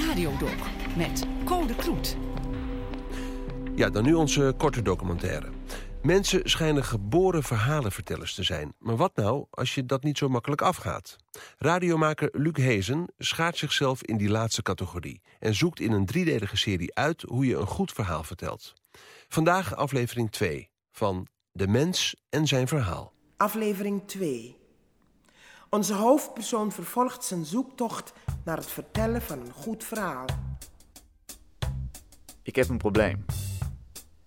Radiodoc met Code Kloet. Ja, dan nu onze korte documentaire. Mensen schijnen geboren verhalenvertellers te zijn. Maar wat nou als je dat niet zo makkelijk afgaat? Radiomaker Luc Hezen schaart zichzelf in die laatste categorie... en zoekt in een driedelige serie uit hoe je een goed verhaal vertelt. Vandaag aflevering 2 van De Mens en zijn verhaal. Aflevering 2. Onze hoofdpersoon vervolgt zijn zoektocht naar het vertellen van een goed verhaal. Ik heb een probleem.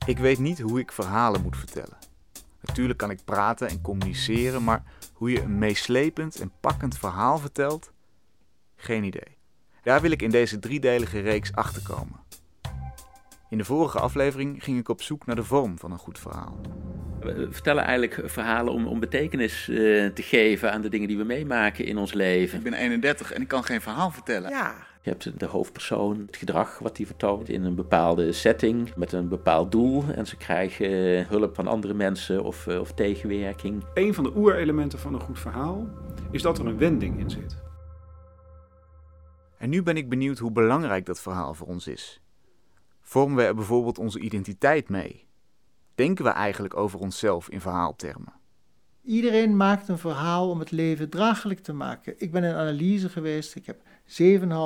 Ik weet niet hoe ik verhalen moet vertellen. Natuurlijk kan ik praten en communiceren, maar hoe je een meeslepend en pakkend verhaal vertelt? Geen idee. Daar wil ik in deze driedelige reeks achterkomen. In de vorige aflevering ging ik op zoek naar de vorm van een goed verhaal. We vertellen eigenlijk verhalen om, om betekenis eh, te geven aan de dingen die we meemaken in ons leven. Ik ben 31 en ik kan geen verhaal vertellen. Ja, Je hebt de hoofdpersoon, het gedrag wat die vertoont in een bepaalde setting met een bepaald doel. En ze krijgen eh, hulp van andere mensen of, eh, of tegenwerking. Een van de oerelementen van een goed verhaal is dat er een wending in zit. En nu ben ik benieuwd hoe belangrijk dat verhaal voor ons is. Vormen we er bijvoorbeeld onze identiteit mee? Denken we eigenlijk over onszelf in verhaaltermen? Iedereen maakt een verhaal om het leven draaglijk te maken. Ik ben in analyse geweest. Ik heb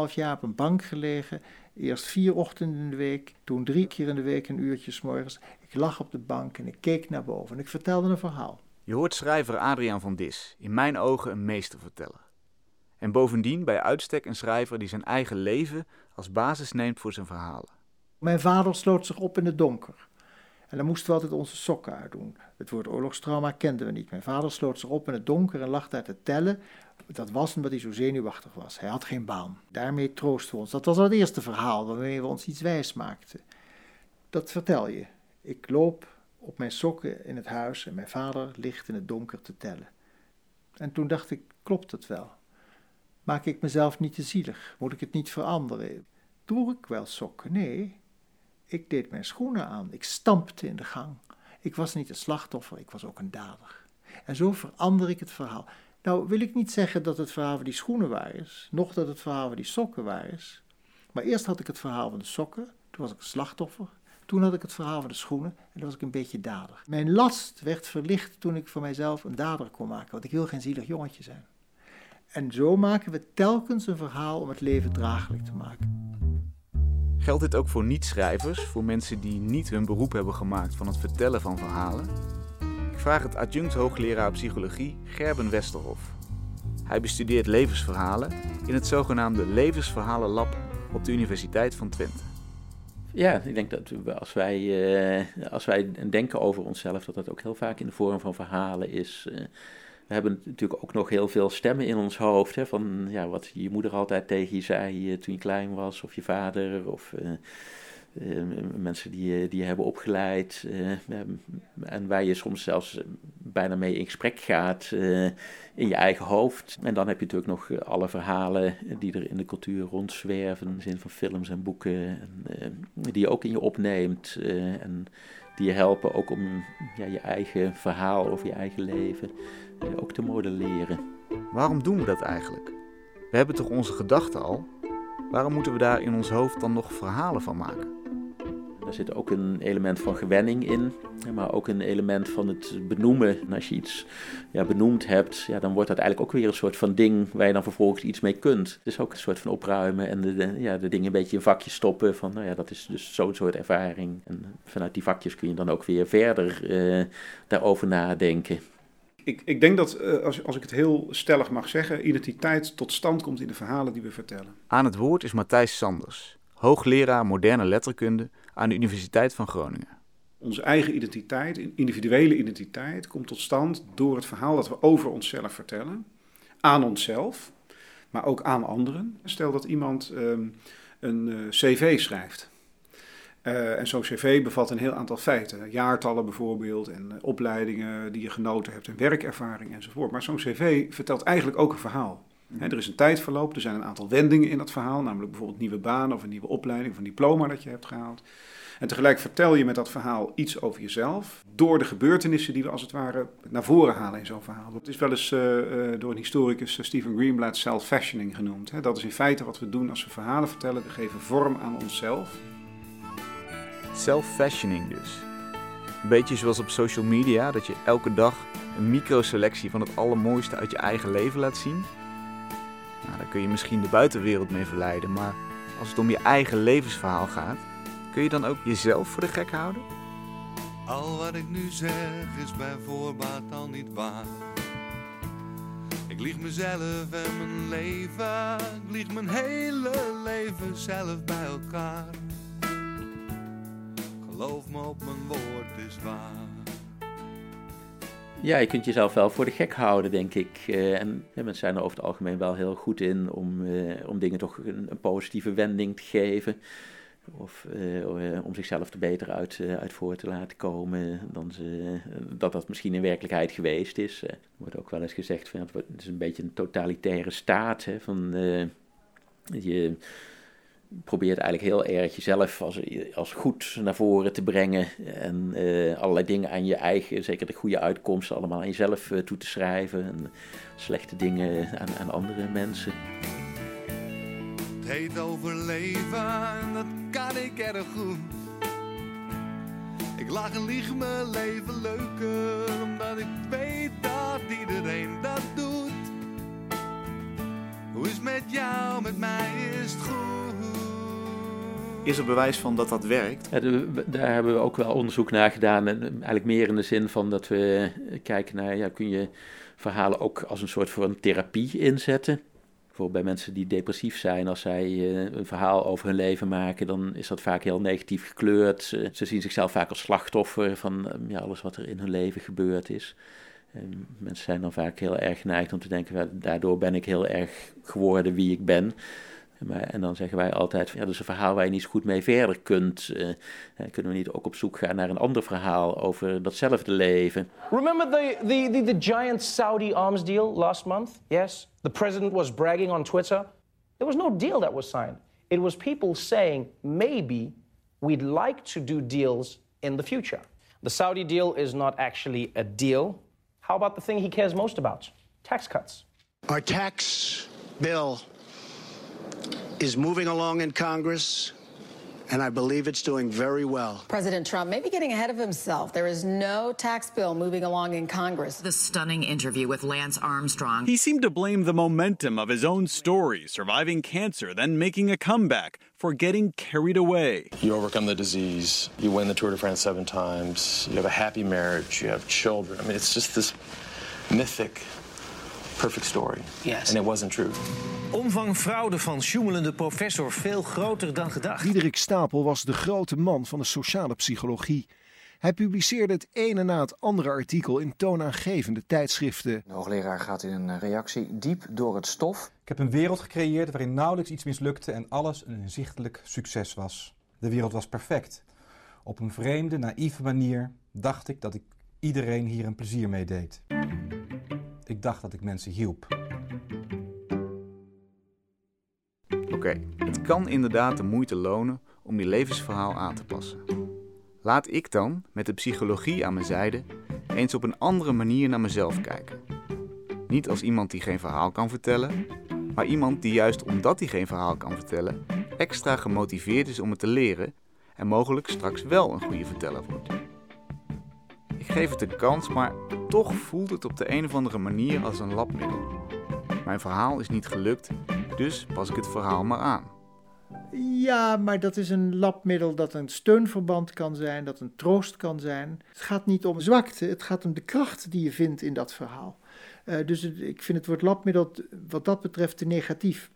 7,5 jaar op een bank gelegen. Eerst vier ochtenden in de week, toen drie keer in de week een uurtje 's morgens. Ik lag op de bank en ik keek naar boven en ik vertelde een verhaal. Je hoort schrijver Adriaan van Dis, in mijn ogen een meesterverteller. En bovendien bij uitstek een schrijver die zijn eigen leven als basis neemt voor zijn verhalen. Mijn vader sloot zich op in het donker. En dan moesten we altijd onze sokken uitdoen. Het woord oorlogstrauma kenden we niet. Mijn vader sloot zich op in het donker en lag daar te tellen. Dat was omdat hij zo zenuwachtig was. Hij had geen baan. Daarmee troosten we ons. Dat was al het eerste verhaal waarmee we ons iets wijs maakten. Dat vertel je. Ik loop op mijn sokken in het huis en mijn vader ligt in het donker te tellen. En toen dacht ik, klopt het wel? Maak ik mezelf niet te zielig? Moet ik het niet veranderen? Droeg ik wel sokken? Nee. Ik deed mijn schoenen aan. Ik stampte in de gang. Ik was niet een slachtoffer, ik was ook een dader. En zo verander ik het verhaal. Nou wil ik niet zeggen dat het verhaal van die schoenen waar is, noch dat het verhaal van die sokken waar is. Maar eerst had ik het verhaal van de sokken, toen was ik een slachtoffer. Toen had ik het verhaal van de schoenen en toen was ik een beetje dader. Mijn last werd verlicht toen ik voor mijzelf een dader kon maken, want ik wil geen zielig jongetje zijn. En zo maken we telkens een verhaal om het leven draaglijk te maken. Geldt dit ook voor niet-schrijvers, voor mensen die niet hun beroep hebben gemaakt van het vertellen van verhalen? Ik vraag het adjunct hoogleraar psychologie Gerben Westerhof. Hij bestudeert levensverhalen in het zogenaamde Levensverhalenlab op de Universiteit van Twente. Ja, ik denk dat als wij, eh, als wij denken over onszelf, dat dat ook heel vaak in de vorm van verhalen is. Eh, we hebben natuurlijk ook nog heel veel stemmen in ons hoofd. Hè, van ja, wat je moeder altijd tegen je zei eh, toen je klein was, of je vader, of eh, eh, mensen die, die je hebben opgeleid. en waar je soms zelfs bijna mee in gesprek gaat in je eigen hoofd. En dan heb je natuurlijk nog alle verhalen die er in de cultuur rondzwerven, in de zin van films en boeken, en, die je ook in je opneemt. en die je helpen ook om ja, je eigen verhaal over je eigen leven ook te modelleren. Waarom doen we dat eigenlijk? We hebben toch onze gedachten al? Waarom moeten we daar in ons hoofd dan nog verhalen van maken? Daar zit ook een element van gewenning in, maar ook een element van het benoemen. En als je iets ja, benoemd hebt, ja, dan wordt dat eigenlijk ook weer een soort van ding waar je dan vervolgens iets mee kunt. Het is ook een soort van opruimen en de, de- ja, de dingen een beetje in vakjes stoppen van, nou ja, dat is dus zo'n soort ervaring. En vanuit die vakjes kun je dan ook weer verder eh, daarover nadenken. Ik, ik denk dat, eh, als, als ik het heel stellig mag zeggen, identiteit tot stand komt in de verhalen die we vertellen. Aan het woord is Matthijs Sanders, hoogleraar moderne letterkunde aan de Universiteit van Groningen. Onze eigen identiteit, individuele identiteit, komt tot stand door het verhaal dat we over onszelf vertellen. Aan onszelf, maar ook aan anderen. Stel dat iemand ehm, een eh, cv schrijft. Eh, en zo'n cv bevat een heel aantal feiten. Jaartallen bijvoorbeeld, en eh, opleidingen die je genoten hebt, en werkervaring enzovoort. Maar zo'n cv vertelt eigenlijk ook een verhaal. Er is een tijdverloop, er zijn een aantal wendingen in dat verhaal, namelijk bijvoorbeeld nieuwe baan of een nieuwe opleiding of een diploma dat je hebt gehaald. En tegelijk vertel je met dat verhaal iets over jezelf. Door de gebeurtenissen die we als het ware naar voren halen in zo'n verhaal. Het is wel eens uh, door een historicus, Stephen Greenblatt, self-fashioning genoemd. Dat is in feite wat we doen als we verhalen vertellen. We geven vorm aan onszelf. Self-fashioning dus. Een beetje zoals op social media, dat je elke dag een microselectie van het allermooiste uit je eigen leven laat zien. Nou, daar kun je misschien de buitenwereld mee verleiden, maar als het om je eigen levensverhaal gaat, kun je dan ook jezelf voor de gek houden? Al wat ik nu zeg is bij voorbaat al niet waar. Ik lieg mezelf en mijn leven, ik lieg mijn hele leven zelf bij elkaar. Geloof me op mijn woord is waar. Ja, je kunt jezelf wel voor de gek houden, denk ik. Uh, en mensen zijn er over het algemeen wel heel goed in om, uh, om dingen toch een, een, positieve wending te geven. Of uh, om zichzelf er beter uit, uit voor te laten komen dan ze, dat dat misschien in werkelijkheid geweest is. er wordt ook wel eens gezegd, van, het is een beetje een totalitaire staat. Hè, van, je probeert eigenlijk heel erg jezelf als, als goed naar voren te brengen. En uh, allerlei dingen aan je eigen, zeker de goede uitkomsten, allemaal aan jezelf uh, toe te schrijven. En slechte dingen aan, aan andere mensen. Het heet overleven en dat kan ik erg goed. Ik lach en lieg mijn leven leuker, omdat ik weet dat iedereen dat doet. Hoe is het met jou, met mij is het goed. Is er bewijs van dat dat werkt? Daar hebben we ook wel onderzoek naar gedaan. En eigenlijk meer in de zin van dat we kijken naar, ja, kun je verhalen ook als een soort van therapie inzetten? Bijvoorbeeld bij mensen die depressief zijn, als zij uh, een verhaal over hun leven maken, dan is dat vaak heel negatief gekleurd. Ze, ze zien zichzelf vaak als slachtoffer van ja, alles wat er in hun leven gebeurd is. En mensen zijn dan vaak heel erg geneigd om te denken, daardoor ben ik heel erg geworden wie ik ben. Maar, en dan zeggen wij altijd, ja, dat is een verhaal waar je niet zo goed mee verder kunt. Uh, kunnen we niet ook op zoek gaan naar een ander verhaal over datzelfde leven? Remember the, the, the, the giant Saudi arms deal last month? Yes? The president was bragging on Twitter. There was no deal that was signed. It was people saying, maybe we'd like to do deals in the future. The Saudi deal is not actually a deal. How about the thing he cares most about? Tax cuts. Our tax bill is moving along in Congress, and I believe it's doing very well. President Trump may be getting ahead of himself. There is no tax bill moving along in Congress. The stunning interview with Lance Armstrong. He seemed to blame the momentum of his own story, surviving cancer, then making a comeback, for getting carried away. You overcome the disease, you win the Tour de France seven times, you have a happy marriage, you have children. I mean, it's just this mythic perfect story. Yes. And it wasn't true. Omvang fraude van sjoemelende professor veel groter dan gedacht. Diederik Stapel was de grote man van de sociale psychologie. Hij publiceerde het ene na het andere artikel in toonaangevende tijdschriften. De hoogleraar gaat in een reactie diep door het stof. Ik heb een wereld gecreëerd waarin nauwelijks iets mislukte en alles een inzichtelijk succes was. De wereld was perfect. Op een vreemde, naïeve manier dacht ik dat ik iedereen hier een plezier mee deed. Ik dacht dat ik mensen hielp. Oké, het kan inderdaad de moeite lonen om je levensverhaal aan te passen. Laat ik dan, met de psychologie aan mijn zijde, eens op een andere manier naar mezelf kijken. Niet als iemand die geen verhaal kan vertellen, maar iemand die juist omdat hij geen verhaal kan vertellen, extra gemotiveerd is om het te leren en mogelijk straks wel een goede verteller wordt. Ik geef het een kans, maar toch voelt het op de een of andere manier als een labmiddel. Mijn verhaal is niet gelukt, dus pas ik het verhaal maar aan. Ja, maar dat is een labmiddel dat een steunverband kan zijn, dat een troost kan zijn. Het gaat niet om zwakte, het gaat om de kracht die je vindt in dat verhaal. Uh, dus ik vind het woord labmiddel wat dat betreft te negatief.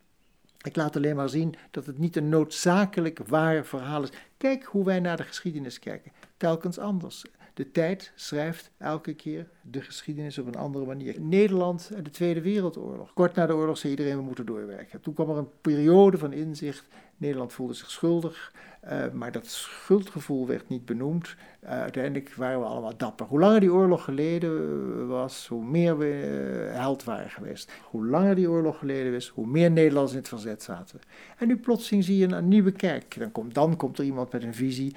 Ik laat alleen maar zien dat het niet een noodzakelijk waar verhaal is. Kijk hoe wij naar de geschiedenis kijken. Telkens anders. De tijd schrijft elke keer de geschiedenis op een andere manier. Nederland en de Tweede Wereldoorlog. Kort na de oorlog zei iedereen we moeten doorwerken. Toen kwam er een periode van inzicht. Nederland voelde zich schuldig, uh, maar dat schuldgevoel werd niet benoemd. Uh, uiteindelijk waren we allemaal dapper. Hoe langer die oorlog geleden was, hoe meer we held waren geweest. Hoe langer die oorlog geleden was, hoe meer Nederlanders in het verzet zaten. En nu plotseling zie je een, een nieuwe kijk. Dan komt, dan komt er iemand met een visie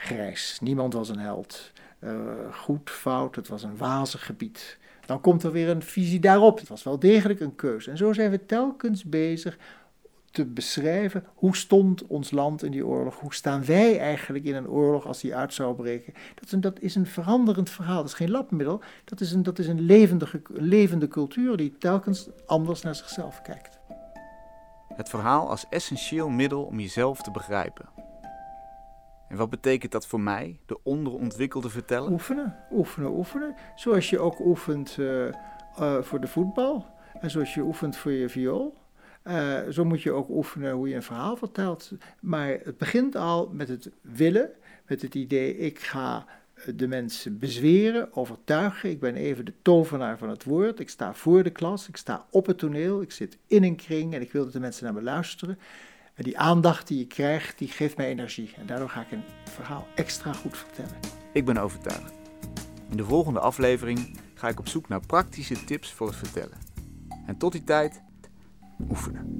grijs. Niemand was een held. Uh, goed, fout, het was een wazig gebied. Dan komt er weer een visie daarop. Het was wel degelijk een keuze. En zo zijn we telkens bezig te beschrijven hoe stond ons land in die oorlog, hoe staan wij eigenlijk in een oorlog als die uit zou breken. Dat is een, dat is een veranderend verhaal, dat is geen labmiddel, dat is een, dat is een levendige, levende cultuur die telkens anders naar zichzelf kijkt. Het verhaal als essentieel middel om jezelf te begrijpen. En wat betekent dat voor mij, de onderontwikkelde verteller? Oefenen, oefenen, oefenen. Zoals je ook oefent uh, uh, voor de voetbal en zoals je oefent voor je viool. Uh, zo moet je ook oefenen hoe je een verhaal vertelt. Maar het begint al met het willen, met het idee: ik ga de mensen bezweren, overtuigen. Ik ben even de tovenaar van het woord. Ik sta voor de klas, ik sta op het toneel, ik zit in een kring en ik wil dat de mensen naar me luisteren. Die aandacht die ik krijg, die geeft mij energie. En daardoor ga ik een verhaal extra goed vertellen. Ik ben overtuigd. In de volgende aflevering ga ik op zoek naar praktische tips voor het vertellen. En tot die tijd oefenen.